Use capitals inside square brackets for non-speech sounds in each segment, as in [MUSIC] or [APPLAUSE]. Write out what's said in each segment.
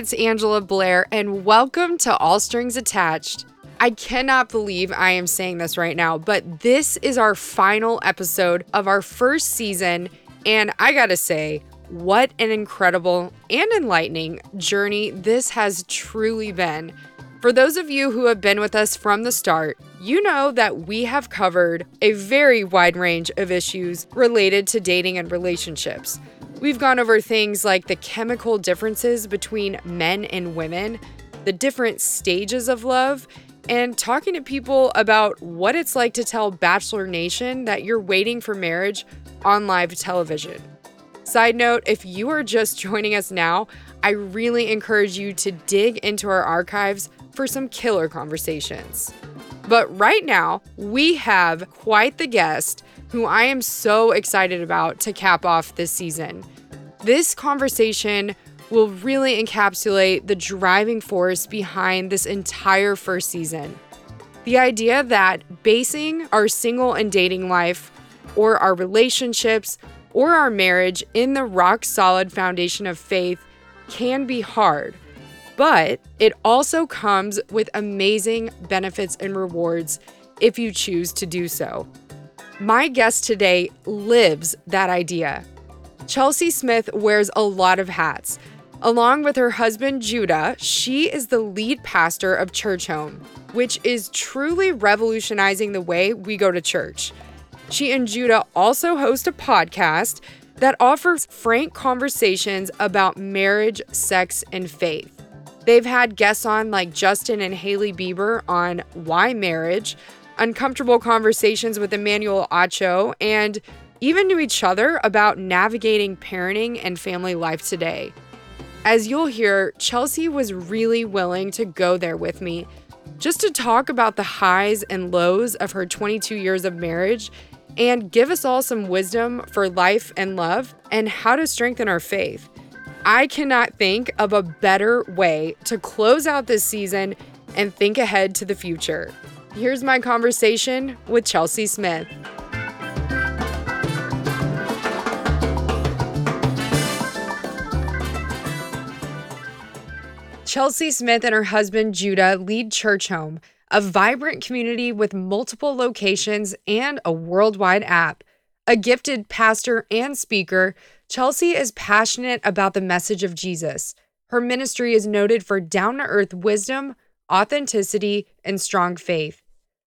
it's Angela Blair, and welcome to All Strings Attached. I cannot believe I am saying this right now, but this is our final episode of our first season, and I gotta say, what an incredible and enlightening journey this has truly been. For those of you who have been with us from the start, you know that we have covered a very wide range of issues related to dating and relationships. We've gone over things like the chemical differences between men and women, the different stages of love, and talking to people about what it's like to tell Bachelor Nation that you're waiting for marriage on live television. Side note if you are just [LAUGHS] joining us now, I really encourage you to dig into our archives for some killer conversations. But right now, we have quite the guest who I am so excited about to cap off this season. This conversation will really encapsulate the driving force behind this entire first season. The idea that basing our single and dating life, or our relationships, or our marriage in the rock solid foundation of faith can be hard but it also comes with amazing benefits and rewards if you choose to do so. My guest today lives that idea. Chelsea Smith wears a lot of hats. Along with her husband Judah, she is the lead pastor of Churchome, which is truly revolutionizing the way we go to church. She and Judah also host a podcast that offers frank conversations about marriage, sex, and faith. They've had guests on like Justin and Hailey Bieber on why marriage, uncomfortable conversations with Emmanuel Acho, and even to each other about navigating parenting and family life today. As you'll hear, Chelsea was really willing to go there with me just to talk about the highs and lows of her 22 years of marriage and give us all some wisdom for life and love and how to strengthen our faith. I cannot think of a better way to close out this season and think ahead to the future. Here's my conversation with Chelsea Smith. Chelsea Smith and her husband Judah lead Churchome, a vibrant community with multiple locations and a worldwide app. A gifted pastor and speaker, Chelsea is passionate about the message of Jesus. Her ministry is noted for down to earth wisdom, authenticity, and strong faith.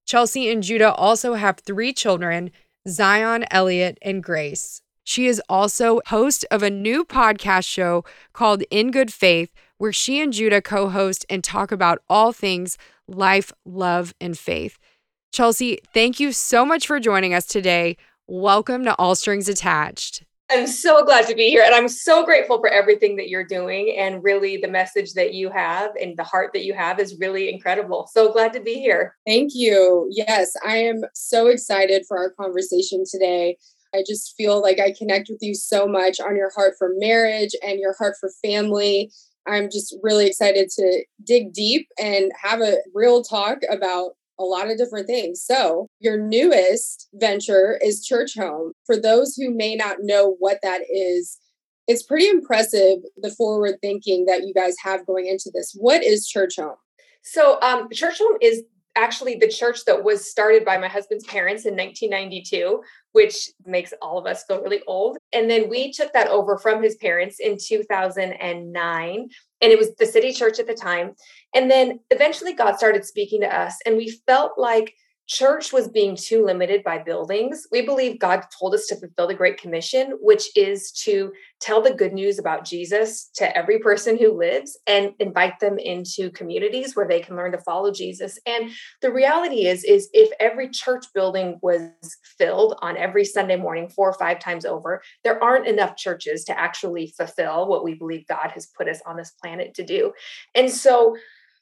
Chelsea and Judah also have three children Zion, Elliot, and Grace. She is also host of a new podcast show called In Good Faith, where she and Judah co host and talk about all things life, love, and faith. Chelsea, thank you so much for joining us today. Welcome to All Strings Attached. I'm so glad to be here. And I'm so grateful for everything that you're doing. And really, the message that you have and the heart that you have is really incredible. So glad to be here. Thank you. Yes, I am so excited for our conversation today. I just feel like I connect with you so much on your heart for marriage and your heart for family. I'm just really excited to dig deep and have a real talk about a lot of different things. So, your newest venture is Churchome. For those who may not know what that is, it's pretty impressive the forward thinking that you guys have going into this. What is Churchome? So, um, Churchome is actually the church that was started by my husband's parents in 1992, which makes all of us feel really old. And then we took that over from his parents in 2009 and it was the city church at the time. And then eventually God started speaking to us, and we felt like church was being too limited by buildings. We believe God told us to fulfill the Great Commission, which is to tell the good news about Jesus to every person who lives and invite them into communities where they can learn to follow Jesus. And the reality is is if every church building was filled on every Sunday morning four or five times over, there aren't enough churches to actually fulfill what we believe God has put us on this planet to do. And so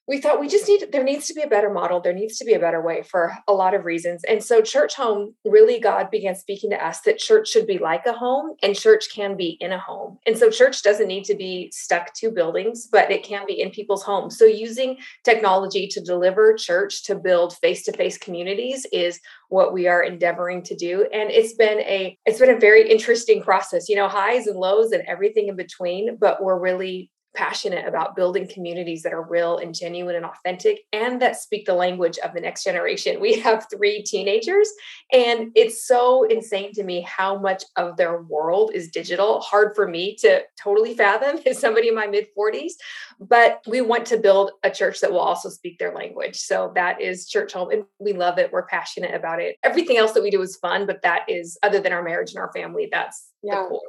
we thought we just need there needs to be a better model. There needs to be a better way for a lot of reasons. And so Churchome really god began speaking to us that church should be like a home and church can be in a home. And so church doesn't need to be stuck to buildings but it can be in people's homes. So using technology to deliver church to build face-to-face communities is what we are endeavoring to do. And it's been a it's been a very interesting process you know highs and lows and everything in between but we're really passionate about building communities that are real and genuine and authentic and that speak the language of the next generation. We have three teenagers, and it's so insane to me how much of their world is digital. Hard for me to totally fathom [LAUGHS] as somebody in my mid 40s, but we want to build a church that will also speak their language. So that is Churchome, and we love it. We're passionate about it. Everything else that we do is fun, but that is, other than our marriage and our family, that's yeah. the core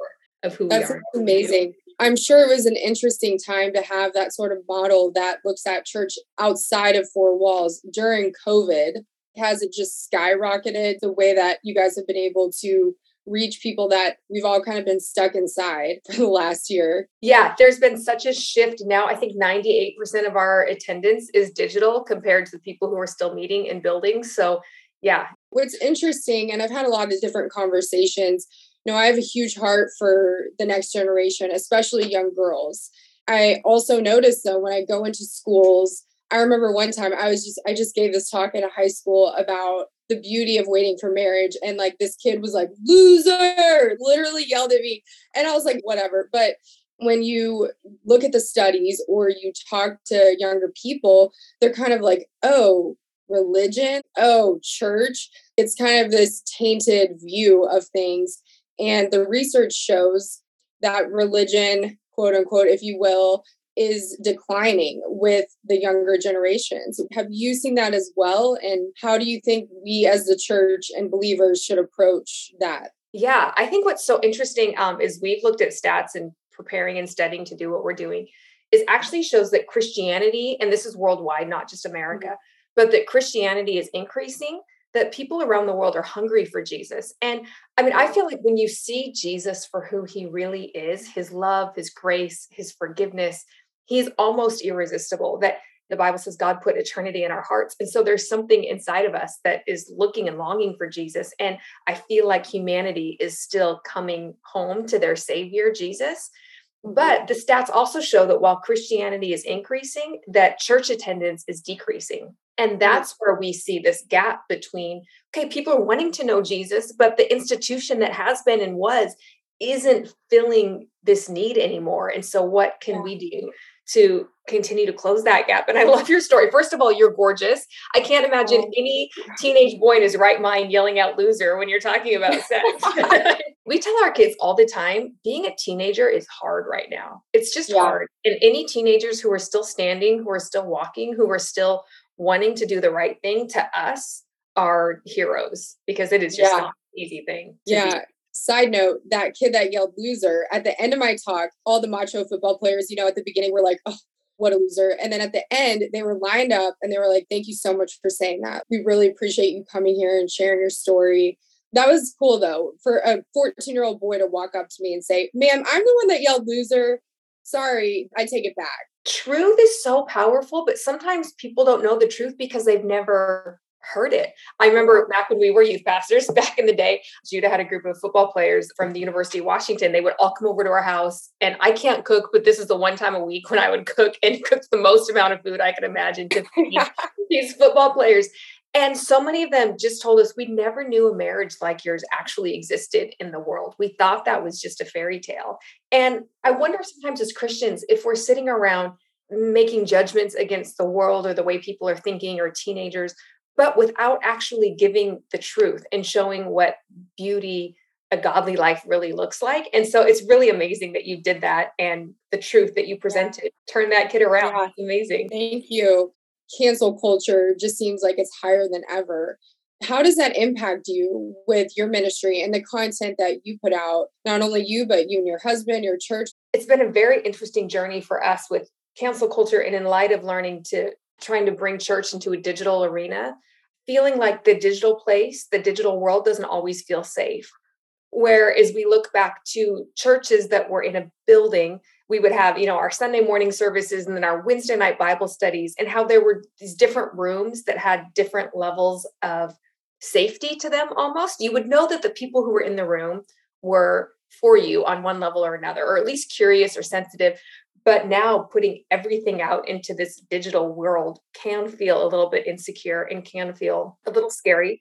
of who That's we are. amazing. I'm sure it was an interesting time to have that sort of model that looks at church outside of four walls during COVID. Has it just skyrocketed the way that you guys have been able to reach people that we've all kind of been stuck inside [LAUGHS] for the last year? Yeah, there's been such a shift now. I think 98% of our attendance is digital compared to the people who are still meeting in buildings. So, yeah. What's interesting, and I've had a lot of different conversations know, I have a huge heart for the next generation, especially young girls. I also notice though when I go into schools, I remember one time I was just I just gave this talk at a high school about the beauty of waiting for marriage and like this kid was like loser! literally yelled at me. And I was like whatever. But when you look at the studies or you talk to younger people they're kind of like oh religion? Oh church? It's kind of this tainted view of things and the research shows that religion, quote unquote, if you will, is declining with the younger generations. Have you seen that as well? And how do you think we as the church and believers should approach that? Yeah, I think what's so interesting um, is we've looked at stats and preparing and studying to do what we're doing is actually shows that Christianity, and this is worldwide, not just America, mm-hmm. but that Christianity is increasing that people around the world are hungry for Jesus. And I mean, I feel like when you see Jesus for who he really is, his love, his grace, his forgiveness, he's almost irresistible. That the Bible says God put eternity in our hearts. And so there's something inside of us that is looking and longing for Jesus. And I feel like humanity is still coming home to their Savior, Jesus. But the stats also show that while Christianity is increasing, that church attendance is decreasing. And that's where we see this gap between, okay, people are wanting to know Jesus, but the institution that has been and was isn't filling this need anymore. And so, what can yeah. we do to continue to close that gap? And I [LAUGHS] love your story. First of all, you're gorgeous. I can't imagine oh. any teenage boy in his right mind yelling out loser when you're talking about [LAUGHS] sex. [LAUGHS] we tell our kids all the time being a teenager is hard right now. It's just yeah. hard. And any teenagers who are still standing, who are still walking, who are still wanting to do the right thing to us are heroes because it is just yeah. not an easy thing. yeah. Be. Side note, that kid that yelled loser at the end of my talk, all the macho football players, you know, at the beginning were like, oh, what a loser. And then at the end, they were lined up and they were like, thank you so much for saying that. We really appreciate you coming here and sharing your story. That was cool though, for a 14 year old boy to walk up to me and say, ma'am, I'm the one that yelled loser. Sorry, I take it back truth is so powerful, but sometimes people don't know the truth because they've never heard it. I remember back when we were youth pastors [LAUGHS] back in the day, Judah had a group of football players from the University of Washington. They would all come over to our house, and I can't cook, but this is the one time a week when I would [LAUGHS] cook and cook the most amount of food I could imagine to [LAUGHS] feed these football players. And so many of them just told us we never knew a marriage like yours actually existed in the world. We thought that was just a fairy tale. And I wonder sometimes as Christians, if we're sitting around making judgments against the world or the way people are thinking or teenagers, but without actually giving the truth and showing what beauty a godly life really looks like. And so it's really amazing that you did that and the truth that you presented. Turn that kid around. Yeah. It's amazing. Thank you cancel culture just seems like it's higher than ever. How does that impact you with your ministry and the content that you put out? Not only you, but you and your husband, your church. It's been a very interesting journey for us with cancel culture and in light of learning to trying to bring church into a digital arena, feeling like the digital place, the digital world doesn't always feel safe. Whereas we look back to churches that were in a building we would have you know our sunday morning services and then our wednesday night bible studies and how there were these different rooms that had different levels of safety to them almost. You would know that the people who were in the room were for you on one level or another or at least curious or sensitive. But now putting everything out into this digital world can feel a little bit insecure and can feel a little scary.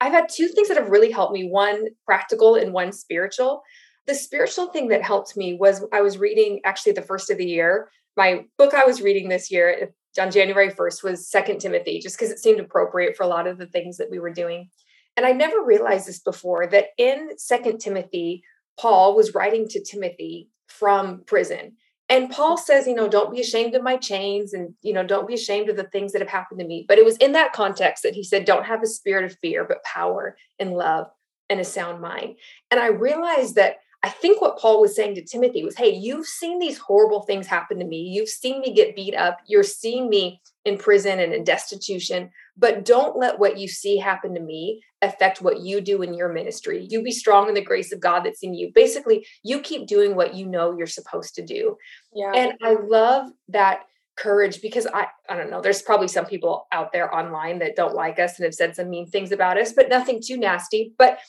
I've had two things that have really helped me one practical and one spiritual the spiritual thing that helped me was I was reading actually the first of the year my book I was reading this year on January 1st was Second Timothy, just because it seemed appropriate for a lot of the things that we were doing. And I never realized this before that in Second Timothy, Paul was writing to Timothy from prison. And Paul says, you know, don't be ashamed of my chains and, you know, don't be ashamed of the things that have happened to me. But it was in that context that he said, don't have a spirit of fear, but power and love and a sound mind. And I realized that I think what Paul was saying to Timothy was, hey, you've seen these horrible things happen to me. You've seen me get beat up. You're seeing me in prison and in destitution, but don't let what you see happen to me affect what you do in your ministry. You be strong in the grace of God that's in you. Basically, you keep doing what you know you're supposed to do. Yeah. And I love that courage because I I don't know, there's probably some people out there online that don't like us and have said some mean things about us, but nothing too nasty. But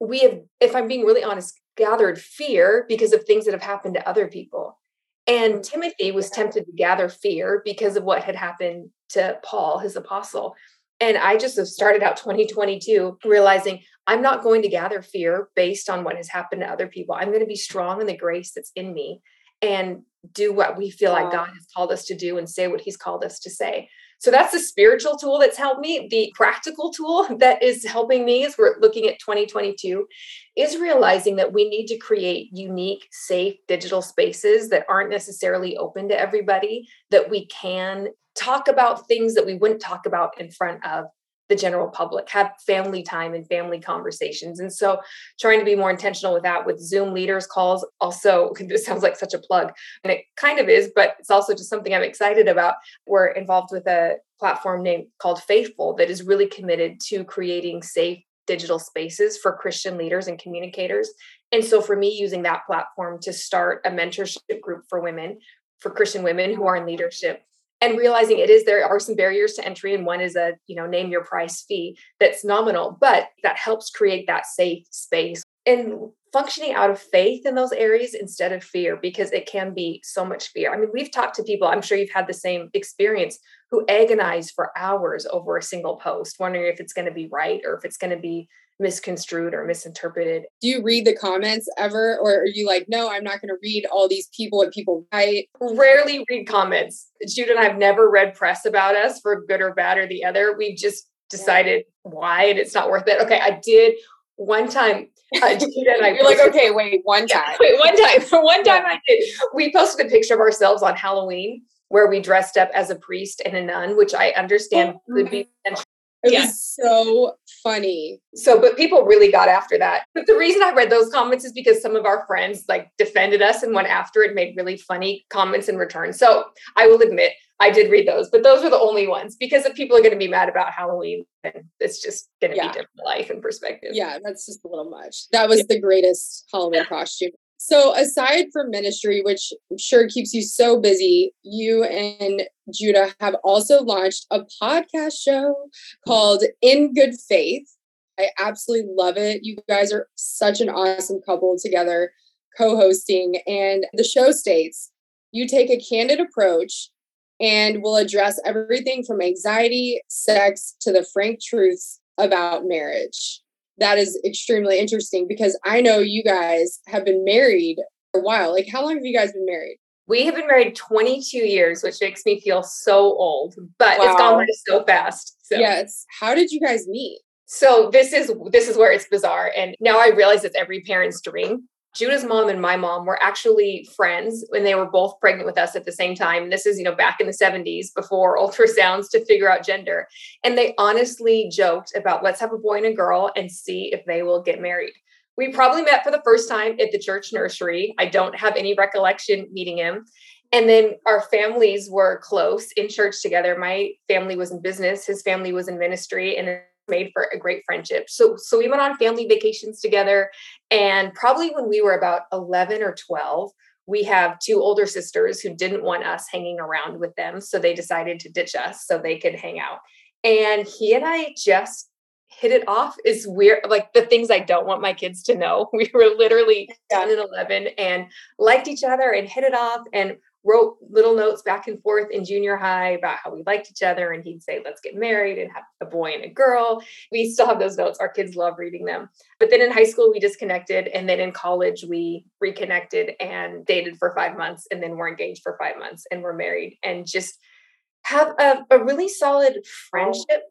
we have, if I'm being really honest, gathered fear because of things that have happened to other people. And mm. Timothy was tempted to gather fear because of what had happened to Paul, his apostle. And I just have started out 2022 realizing I'm not going to gather fear based on what has happened to other people. I'm going to be strong in the grace that's in me and do what we feel wow. like God has called us to do and say what he's called us to say. So that's the spiritual tool that's helped me. The practical tool [LAUGHS] that is helping me as we're looking at 2022 is realizing that we need to create unique, safe digital spaces that aren't necessarily open to everybody, that we can talk about things that we wouldn't talk about in front of the general public, have family time and family conversations. And so trying to be more intentional with that with Zoom leaders calls also [LAUGHS] this sounds like such a plug and it kind of is, but it's also just something I'm excited about. We're involved with a platform named called Faithful that is really committed to creating safe digital spaces for Christian leaders and communicators. And so for me using that platform to start a mentorship group for women for Christian women who are in leadership and realizing it is there are some barriers to entry and one is a you know name your price fee that's nominal but that helps create that safe space. And functioning out of faith in those areas instead of fear because it can be so much fear. I mean we've talked to people i'm sure you've had the same experience who agonize for hours over a single post wondering if it's going to be right or if it's going to be misconstrued or misinterpreted. Do you read the comments ever? Or are you like, no, I'm not going to read all these people what people write? Rarely read comments. Jude and I have never read press about us for good or bad or the other. We've just decided why and it's not worth it. Okay, I did one time. Uh, [LAUGHS] and I You're like, okay, wait, one time. wait, one time. [LAUGHS] one time I did. We posted a picture of ourselves on Halloween where we dressed up as a priest and a nun, which I understand oh, could be it yeah. was so funny. So, but people really got after that. But the reason I read those comments is because some of our friends like defended us and went after it, made really funny comments in return. So I will admit I did read those, but those were the only ones because if people are going to be mad about Halloween, then it's just going to yeah. be different life and perspective. Yeah, that's just a little much. That was yeah. the greatest Halloween costume so, aside from ministry, which I'm sure keeps you so busy, you and Judah have also launched a podcast show called In Good Faith. I absolutely love it. You guys are such an awesome couple together, co hosting. And the show states you take a candid approach and will address everything from anxiety, sex, to the frank truths about marriage that is extremely interesting because I know you guys have been married for a while. Like, how long have you guys been married? We have been married 22 years, which makes me feel so old, but wow. it's gone by so fast. So. Yes. How did you guys meet? So this is this is where it's bizarre, and now I realize it's every parent's dream. Judah's mom and my mom were actually friends when they were both pregnant with us at the same time. This is, you know, back in the 70s before [LAUGHS] ultrasounds to figure out gender. And they honestly joked about let's have a boy and a girl and see if they will get married. We probably met for the first time at the church nursery. I don't have any recollection meeting him. And then our families were close in church together. My family was in business, his family was in ministry, and made for a great friendship. So so we went on family vacations together and probably when we were about 11 or 12 we have two older sisters who didn't want us hanging around with them so they decided to ditch us so they could hang out. And he and I just hit it off is weird like the things i don't want my kids to know [LAUGHS] we were literally 10 and 11 and liked each other and hit it off and wrote little notes back and forth in junior high about how we liked each other. And he'd say, let's get married and have a boy and a girl. We still have those notes. Our kids love reading them. But then in high school, we disconnected. And then in college, we reconnected and dated for five months. And then we're engaged for five months and we're married and just have a, a really solid friendship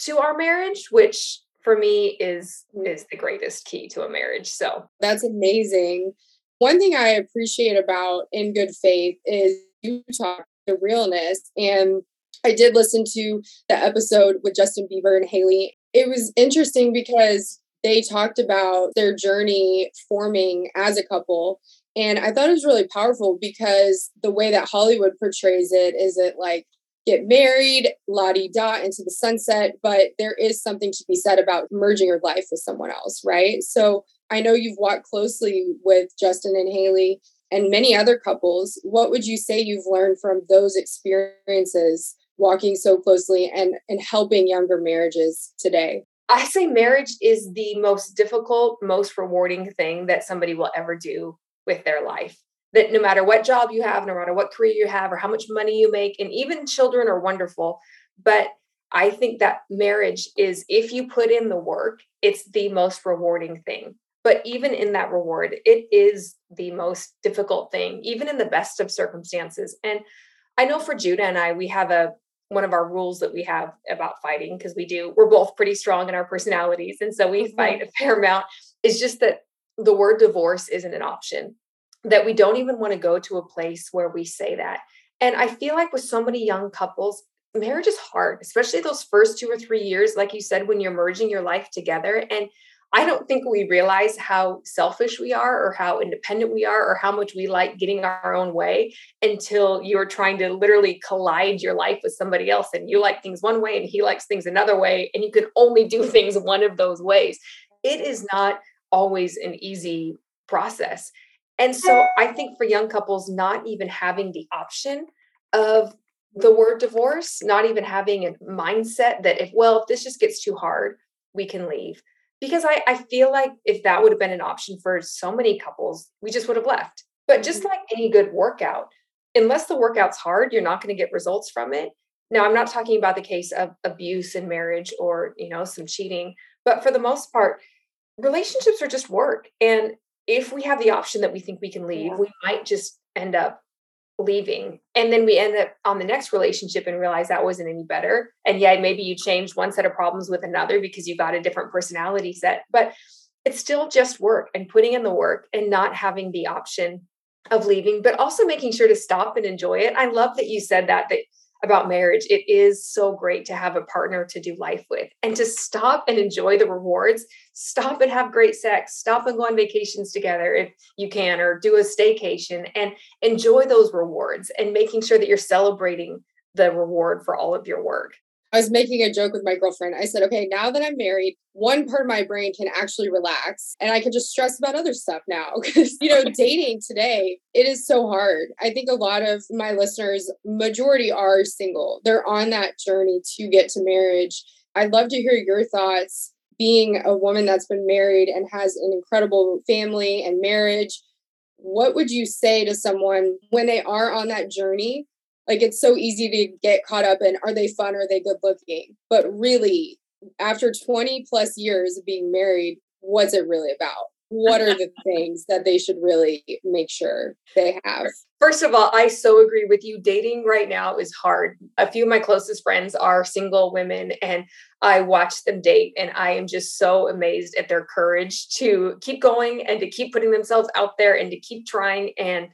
to our marriage, which for me is is the greatest key to a marriage. So that's amazing. One thing I appreciate about In Good Faith is you talk the realness. And I did listen to the episode with Justin Bieber and Hailey. It was interesting because they talked about their journey forming as a couple. And I thought it was really powerful because the way that Hollywood portrays it is it like get married, la di da, into the sunset. But there is something to be said about merging your life with someone else, right? So I know you've walked closely with Justin and Hailey and many other couples. What would you say you've learned from those experiences walking so closely and, and helping younger marriages today? I say marriage is the most difficult, most rewarding thing that somebody will ever do with their life that no matter what job you have, no matter what career you have, or how much money you make, and even children are wonderful. But I think that marriage is, if you put in the work, it's the most rewarding thing. But even in that reward, it is the most difficult thing, even in the best of circumstances. And I know for Judah and I, we have a one of our rules that we have about fighting because we do we're both pretty strong in our personalities and so we mm-hmm. fight a fair amount is just that the word divorce isn't an option that we don't even want to go to a place where we say that. And I feel like with so many young couples, marriage is hard, especially those first two or three years, like you said, when you're merging your life together. And I don't think we realize how selfish we are or how independent we are or how much we like getting our own way until you're trying to literally collide your life with somebody else and you like things one way and he likes things another way and you can only do [LAUGHS] things one of those ways. It is not always an easy process. And so I think for young couples, not even having the option of the word divorce, not even having a mindset that if, well, if this just gets too hard, we can leave. Because I, I feel like if that would have been an option for so many couples, we just would have left. But just mm-hmm. like any good workout, unless the workout's hard, you're not going to get results from it. Now, I'm not talking about the case of abuse in marriage or, you know, some cheating, but for the most part, relationships are just work. And if we have the option that we think we can leave, we might just end up leaving. And then we end up on the next relationship and realize that wasn't any better. And yeah, maybe you changed one set of problems with another because you got a different personality set, but it's still just work and putting in the work and not having the option of leaving, but also making sure to stop and enjoy it. I love that you said that, that about marriage, it is so great to have a partner to do life with and to stop and enjoy the rewards. Stop and have great sex. Stop and go on vacations together if you can, or do a staycation and enjoy those rewards and making sure that you're celebrating the reward for all of your work. I was making a joke with my girlfriend. I said, okay, now that I'm married, one part of my brain can actually relax and I can just stress about other stuff now. [LAUGHS] Because, you know, dating today, it is so hard. I think a lot of my listeners, majority are single. They're on that journey to get to marriage. I'd love to hear your thoughts being a woman that's been married and has an incredible family and marriage. What would you say to someone when they are on that journey like it's so easy to get caught up in are they fun? Are they good looking? But really, after 20 plus years of being married, what's it really about? What are the [LAUGHS] things that they should really make sure they have? First of all, I so agree with you. Dating right now is hard. A few of my closest friends are single women, and I watch them date, and I am just so amazed at their courage to keep going and to keep putting themselves out there and to keep trying. And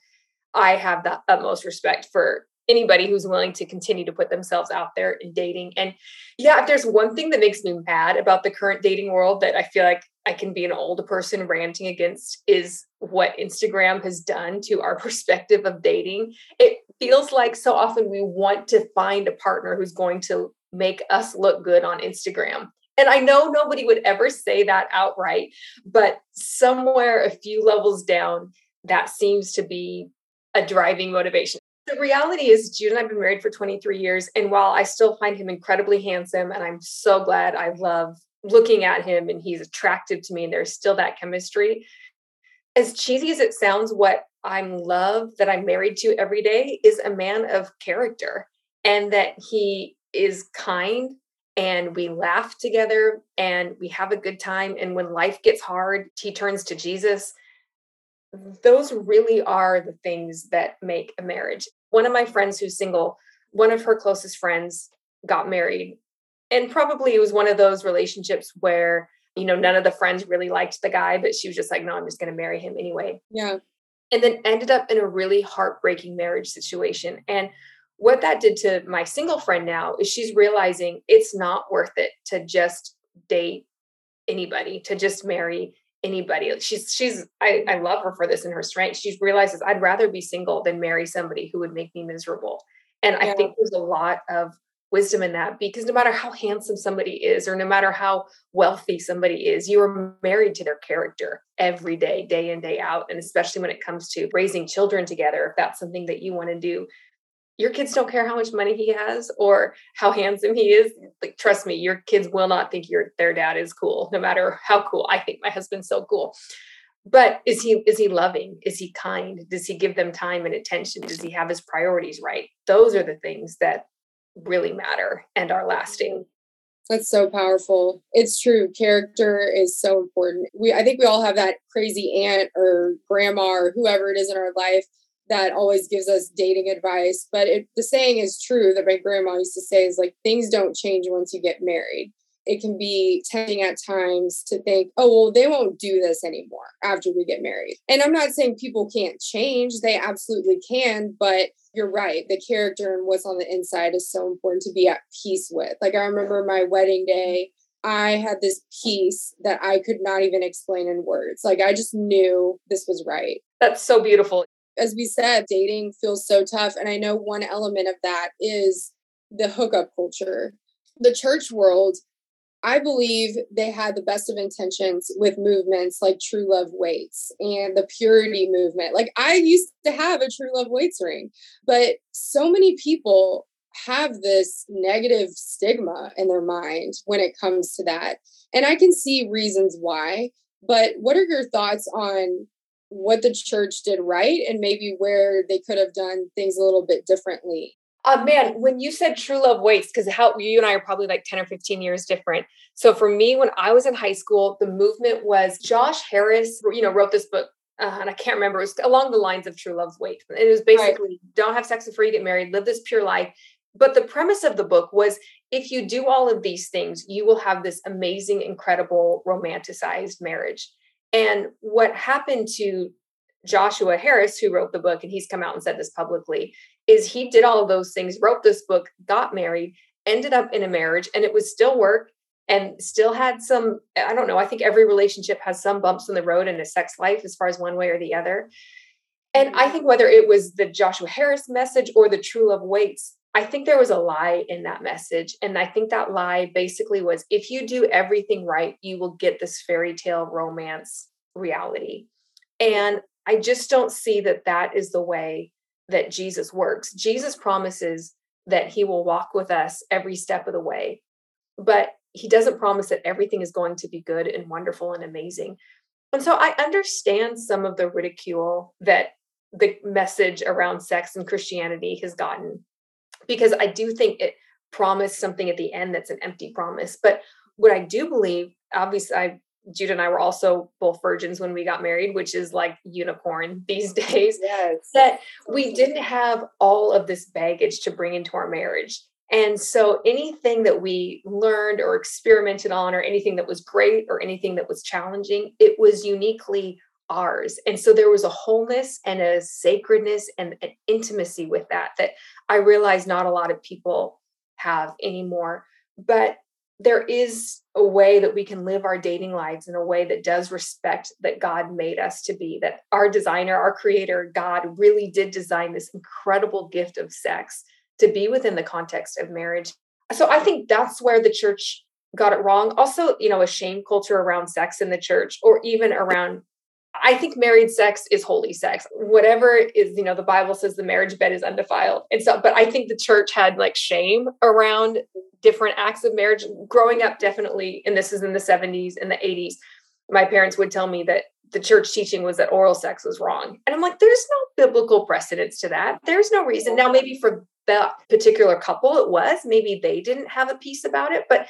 I have the utmost respect for anybody who's willing to continue to put themselves out there in dating. And yeah, if there's one thing that makes me mad about the current dating world that I feel like I can be an older person ranting against is what Instagram has done to our [LAUGHS] perspective of dating. It feels like so often we want to find a partner who's going to make us look good on Instagram. And I know nobody would ever say that outright, but somewhere a few levels down, that seems to be a driving motivation. The reality is, Jude and I've been married for 23 years. And while I still find him incredibly handsome, and I'm so glad I love looking at him and he's attractive to me, and there's still that chemistry, as cheesy as it sounds, what I'm love that I'm married to every day is a man of character and that he is kind and we laugh together and we have a good time. And when life gets hard, he turns to Jesus. Those really are the things that make a marriage. One of my friends who's single, one of her closest friends got married. And probably it was one of those relationships where, you know, none of the friends really liked the guy, but she was just like, no, I'm just going to marry him anyway. Yeah. And then ended up in a really heartbreaking marriage situation. And what that did to my single friend now is she's realizing it's not worth it to just date anybody, to just marry anybody. She's she's I, I love her for this and her strength. She realizes I'd rather be single than marry somebody who would make me miserable. And yeah. I think there's a lot of wisdom in that because no matter how handsome somebody is or no matter how wealthy somebody is, you are married to their character every day, day in, day out. And especially when it comes to raising children together, if that's something that you want to do, your kids don't care how much money he has or how handsome he is. Like, trust me, your kids will not think your their dad is cool, no matter how cool. I think my husband's so cool. But is he is he loving? Is he kind? Does he give them time and attention? Does he have his priorities right? Those are the things that really matter and are lasting. That's so powerful. It's true. Character is so important. We I think we all have that crazy aunt or grandma or whoever it is in our life that always gives us dating advice. But it, the saying is true that my grandma used to say is like, things don't change once you get married. It can be tempting at times to think, oh, well, they won't do this anymore after we get married. And I'm not saying people can't change, they absolutely can. But you're right. The character and what's on the inside is so important to be at peace with. Like, I remember my wedding day. I had this peace that I could not even explain in words. Like I just knew this was right. That's so beautiful as we said, dating feels so tough. And I know one element of that is the hookup culture. The church world, I believe they had the best of intentions with movements like True Love Waits and the purity movement. Like I used to have a True Love Waits ring, but so many people have this negative stigma in their mind when it comes to that. And I can see reasons why. But what are your thoughts on what the church did right and maybe where they could have done things a little bit differently. Uh, man, when you said true love waits, because how you and I are probably like 10 or 15 years different. So for me, when I was in high school, the movement was Josh Harris, you know, wrote this book, uh, and I can't remember, it was along the lines of true love wait. It was basically right. don't have sex before you get married, live this pure life. But the premise of the book was if you do all of these things, you will have this amazing, incredible, romanticized marriage. And what happened to Joshua Harris, who wrote the book, and he's come out and said this publicly, is he did all of those things, wrote this book, got married, ended up in a marriage, and it was still work and still had some, I don't know, I think every relationship has some bumps in the road in a sex life as far as one way or the other. And I mm-hmm. think whether it was the Joshua Harris message or the true love waits, I think there was a lie in that message. And I think that lie basically was if you do everything right, you will get this fairy tale romance reality. And I just don't see that that is the way that Jesus works. Jesus promises that he will walk with us every step of the way, but he doesn't promise that everything is going to be good and wonderful and amazing. And so I understand some of the ridicule that the message around sex and Christianity has gotten because I do think it promised something at the end that's an empty promise. But what I do believe, obviously, I Judah and I were also both virgins when we got married, which is like unicorn [LAUGHS] these days. Yes. That we didn't have all of this baggage to bring into our marriage. And so anything that we learned or experimented on, or anything that was great or anything that was challenging, it was uniquely ours. And so there was a wholeness and a sacredness and an intimacy with that that I realize not a lot of people have anymore. But there is a way that we can live our dating lives in a way that does respect that God made us to be, that our designer, our creator, God really did design this incredible gift of sex to be within the context of marriage. So I think that's where the church got it wrong. Also, you know, a shame culture around sex in the church or even around I think married sex is holy sex. Whatever is, you know, the Bible says the marriage bed is undefiled. And so, but I think the church had like shame around different acts of marriage. Growing up, definitely, and this is in the 70s and the 80s, my parents would tell me that the church teaching was that oral sex was wrong. And I'm like, there's no biblical precedence to that. There's no reason. Now, maybe for that particular couple, it was. Maybe they didn't have a piece about it, but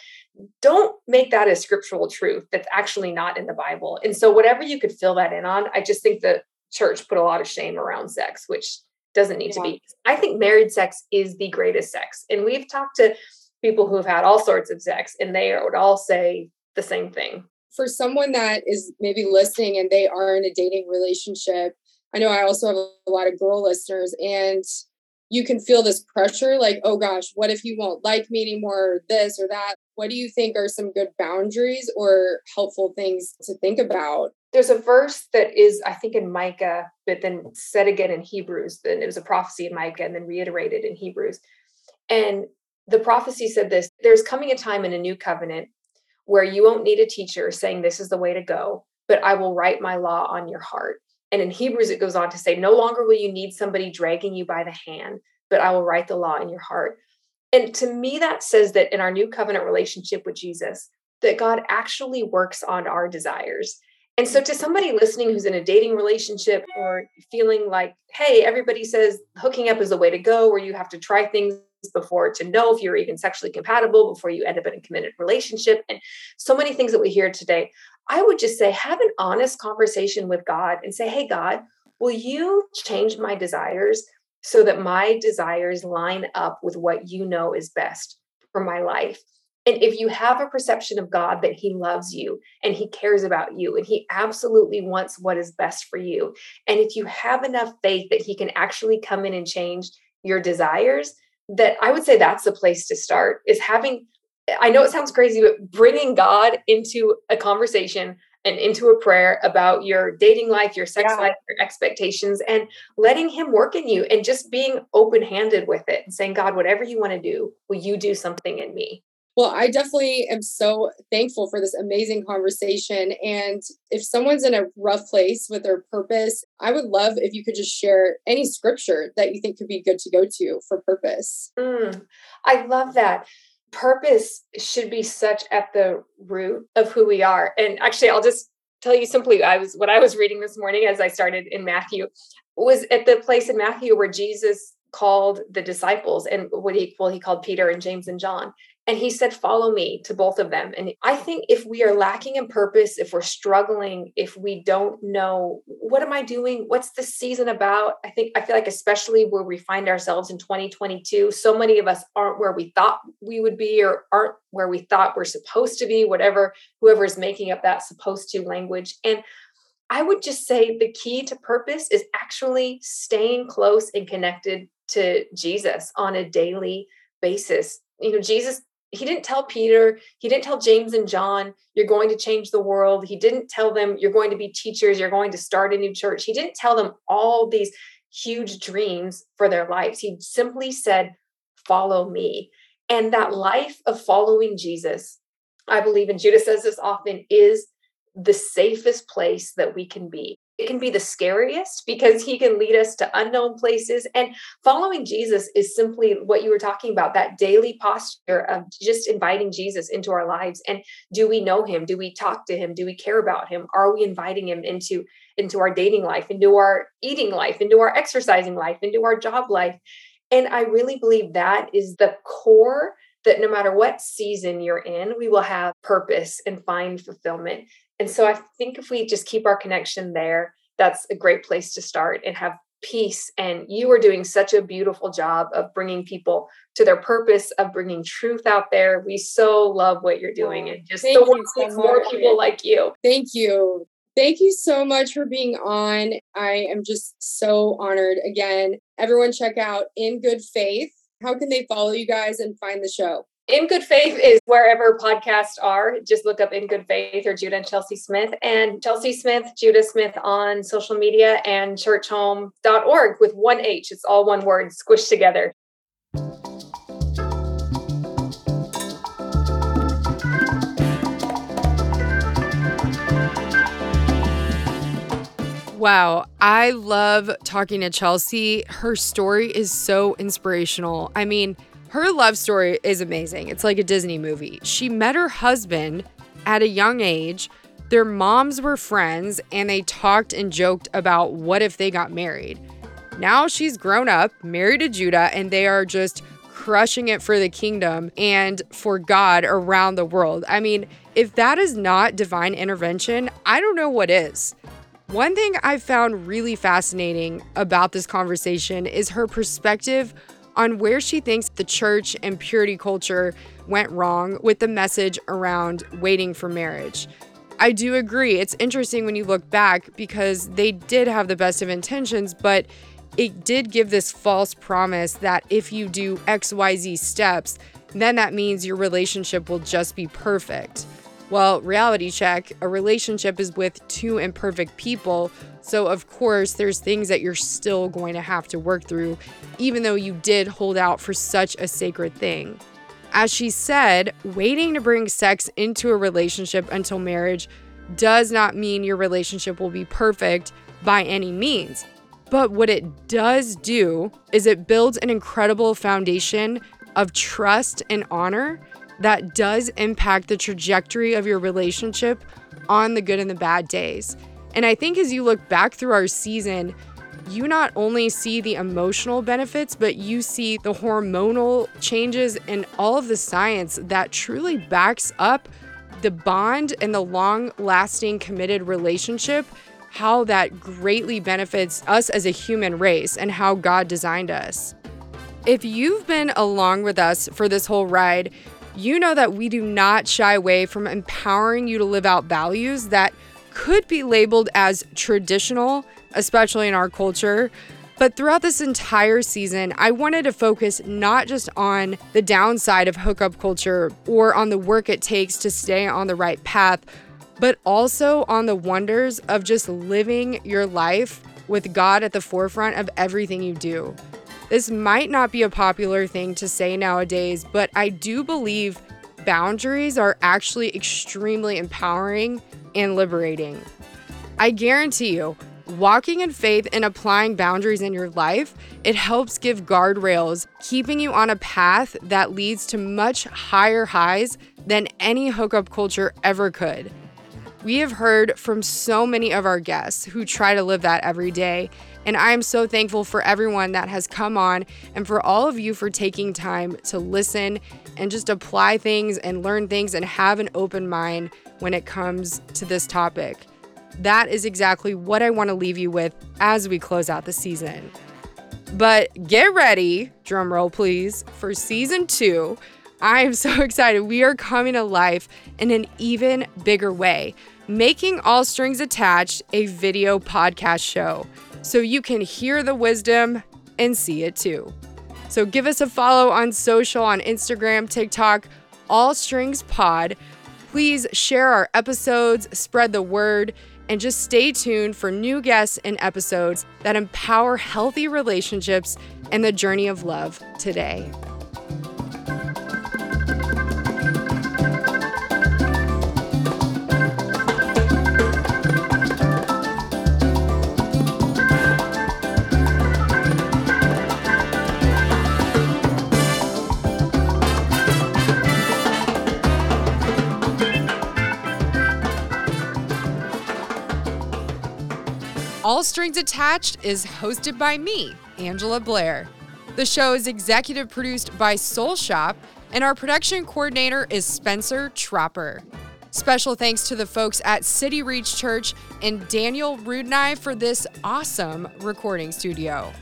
don't make that a scriptural truth that's actually not in the Bible. And so, whatever you could fill that in on, I just think the church put a lot of shame around sex, which doesn't need yeah. to be. I think married sex is the greatest sex. And we've talked to people who have had all sorts of sex, and they would all say the same thing. For someone that is maybe listening and they are in a dating relationship, I know I also have a lot of girl listeners, and you can feel this pressure like, oh gosh, what if you won't like me anymore, or this or that? What do you think are some good boundaries or helpful things to think about? There's a verse that is, I think, in Micah, but then said again in Hebrews. Then it was a prophecy in Micah and then reiterated in Hebrews. And the prophecy said this there's coming a time in a new covenant where you won't need a teacher saying this is the way to go, but I will write my law on your heart. And in Hebrews, it goes on to say, no longer will you need somebody dragging you by the hand, but I will write the law in your heart. And to me, that says that in our new covenant relationship with Jesus, that God actually works on our desires. And so, to somebody listening who's in a dating relationship or feeling like, hey, everybody says hooking up is the way to go, where you have to try things before to know if you're even sexually compatible before you end up in a committed relationship. And so many things that we hear today i would just say have an honest conversation with god and say hey god will you change my desires so that my desires line up with what you know is best for my life? And if you have a perception of God that He loves you and He cares about you and He absolutely wants what is best for you, and if you have enough faith that He can actually come in and change your desires, that I would say that's the place to start is having I know it sounds crazy but bringing God into a conversation and into a prayer about your dating life, your sex yeah. life, your expectations and letting him work in you and just being open-handed with it and saying God whatever you want to do, will you do something in me? Well, I definitely am so thankful for this amazing conversation. And if someone's in a rough place with their purpose, I would love if you could just share any scripture that you think could be good to go to for purpose. Mm, I love that. Purpose should be such at the root of who we are. And actually, I'll just tell you simply I was what I was reading this morning as I started in Matthew was at the place in Matthew where Jesus called the disciples and what he well he called Peter and James and John and he said, Follow me to both of them. And I think if we are lacking in purpose, if we're struggling, if we don't know, what am I doing? What's the season about? I think, I feel like, especially where we find ourselves in 2022, so many of us aren't where we thought we would be or aren't where we thought we're supposed to be, whatever, whoever is making up that supposed to language. And I would just say the key to purpose is actually staying close and connected to Jesus on a daily basis. You know, Jesus he didn't tell Peter, he didn't tell James and John, you're going to change the world. He didn't tell them, you're going to be teachers, you're going to start a new church. He didn't tell them all these huge dreams for their lives. He simply said, Follow me. And that life of following Jesus, I believe, and Judah says this often, is the safest place that we can be it can be the scariest because he can lead us to unknown places. And following Jesus is simply what you were talking about that daily posture of just inviting Jesus into our lives. And do we know him? Do we talk to him? Do we care about him? Are we inviting him into, into our dating life, into our eating life, into our exercising life, into our job life? And I really believe that is the core that no matter what season you're in, we will have purpose and find fulfillment. And so I think if we just keep our connection there, that's a great place to start and have peace. And you are doing such a beautiful job of bringing people to their purpose, of bringing truth out there. We so love what you're doing and just Thank the world needs more people like you. Thank you. Thank you so much for being on. I am just so honored. Again, everyone check out In Good Faith. How can they follow you guys and find the show? In Good Faith is wherever podcasts are. Just look up In Good Faith or Judah and Chelsea Smith and Chelsea Smith, Judah Smith on social media and churchome.org with one H. It's all one word squished together. Wow, I love talking to Chelsea. Her story is so inspirational. I mean, her love story is amazing. It's like a Disney movie. She met her husband at a young age, Their moms were friends and they talked and joked about what if they got married. Now she's grown up, married to Judah, and they are just crushing it for the kingdom and for God around the world. I mean, if that is not divine intervention, I don't know what is. One thing I found really fascinating about this conversation is her perspective on where she thinks the church and purity culture went wrong with the message around waiting for marriage. I do agree. It's interesting when you look back because they did have the best of intentions, but it did give this false promise that if you do XYZ steps, then that means your relationship will just be perfect. Well, reality check a relationship is with two imperfect people. So, of course, there's things that you're still going to have to work through, even though you did hold out for such a sacred thing. As she said, waiting to bring sex into a relationship until marriage does not mean your relationship will be perfect by any means. But what it does do is it builds an incredible foundation of trust and honor that does impact the trajectory of your relationship on the good and the bad days. And I think as you look back through our season, you not only see the emotional benefits, but you see the hormonal changes and all of the science that truly backs up the bond and the long lasting committed relationship how that greatly benefits us as a human race and how God designed us. If you've been along with us for this whole ride, you know that we do not shy away from empowering you to live out values that could be labeled as traditional, especially in our culture. But throughout this entire season, I wanted to focus not just on the downside of hookup culture or on the work it takes to stay on the right path, but also on the wonders of just living your life with God at the forefront of everything you do. This might not be a popular thing to say nowadays, but I do believe boundaries are actually extremely empowering and liberating. I guarantee you, walking in faith and applying boundaries in your life, it helps give guardrails, keeping you on a path that leads to much higher highs than any hookup culture ever could. We have heard from so many of our guests who try to live that every day. And I am so thankful for everyone that has come on and for all of you for taking time to listen and just apply things and learn things and have an open mind when it comes to this topic. That is exactly what I want to leave you with as we close out the season. But get ready, drum roll please, for season two. I am so [LAUGHS] excited. We are coming to life in an even bigger way making All Strings Attached a video podcast show so you can hear the wisdom and see it too. So give us a follow on social on Instagram, TikTok, All Strings Pod. Please share our episodes, spread the word, and just stay tuned for new guests and episodes that empower healthy relationships and the journey of love today. All Strings Attached is hosted by me, Angela Blair. The show is executive produced by Soul Shop, and our production coordinator is Spencer Tropper. Special thanks to the folks at City Reach Church and Daniel Rudnai for this awesome recording studio.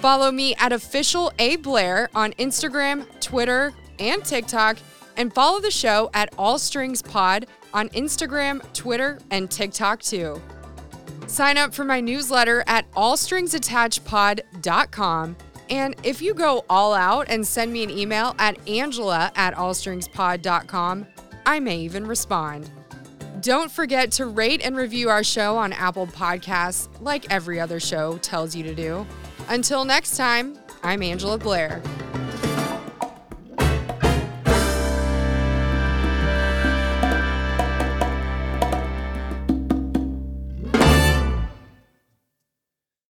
Follow me at official A Blair on Instagram, Twitter, and TikTok, and follow the show at All Strings Pod on Instagram, Twitter, and TikTok too. Sign up for my newsletter at allstringsattachedpod.com. And if you go all out and send me an email at angela at allstringspod.com, I may even respond. Don't forget to rate and review our show on Apple Podcasts, like every other show tells you to do. Until next time, I'm Angela Blair.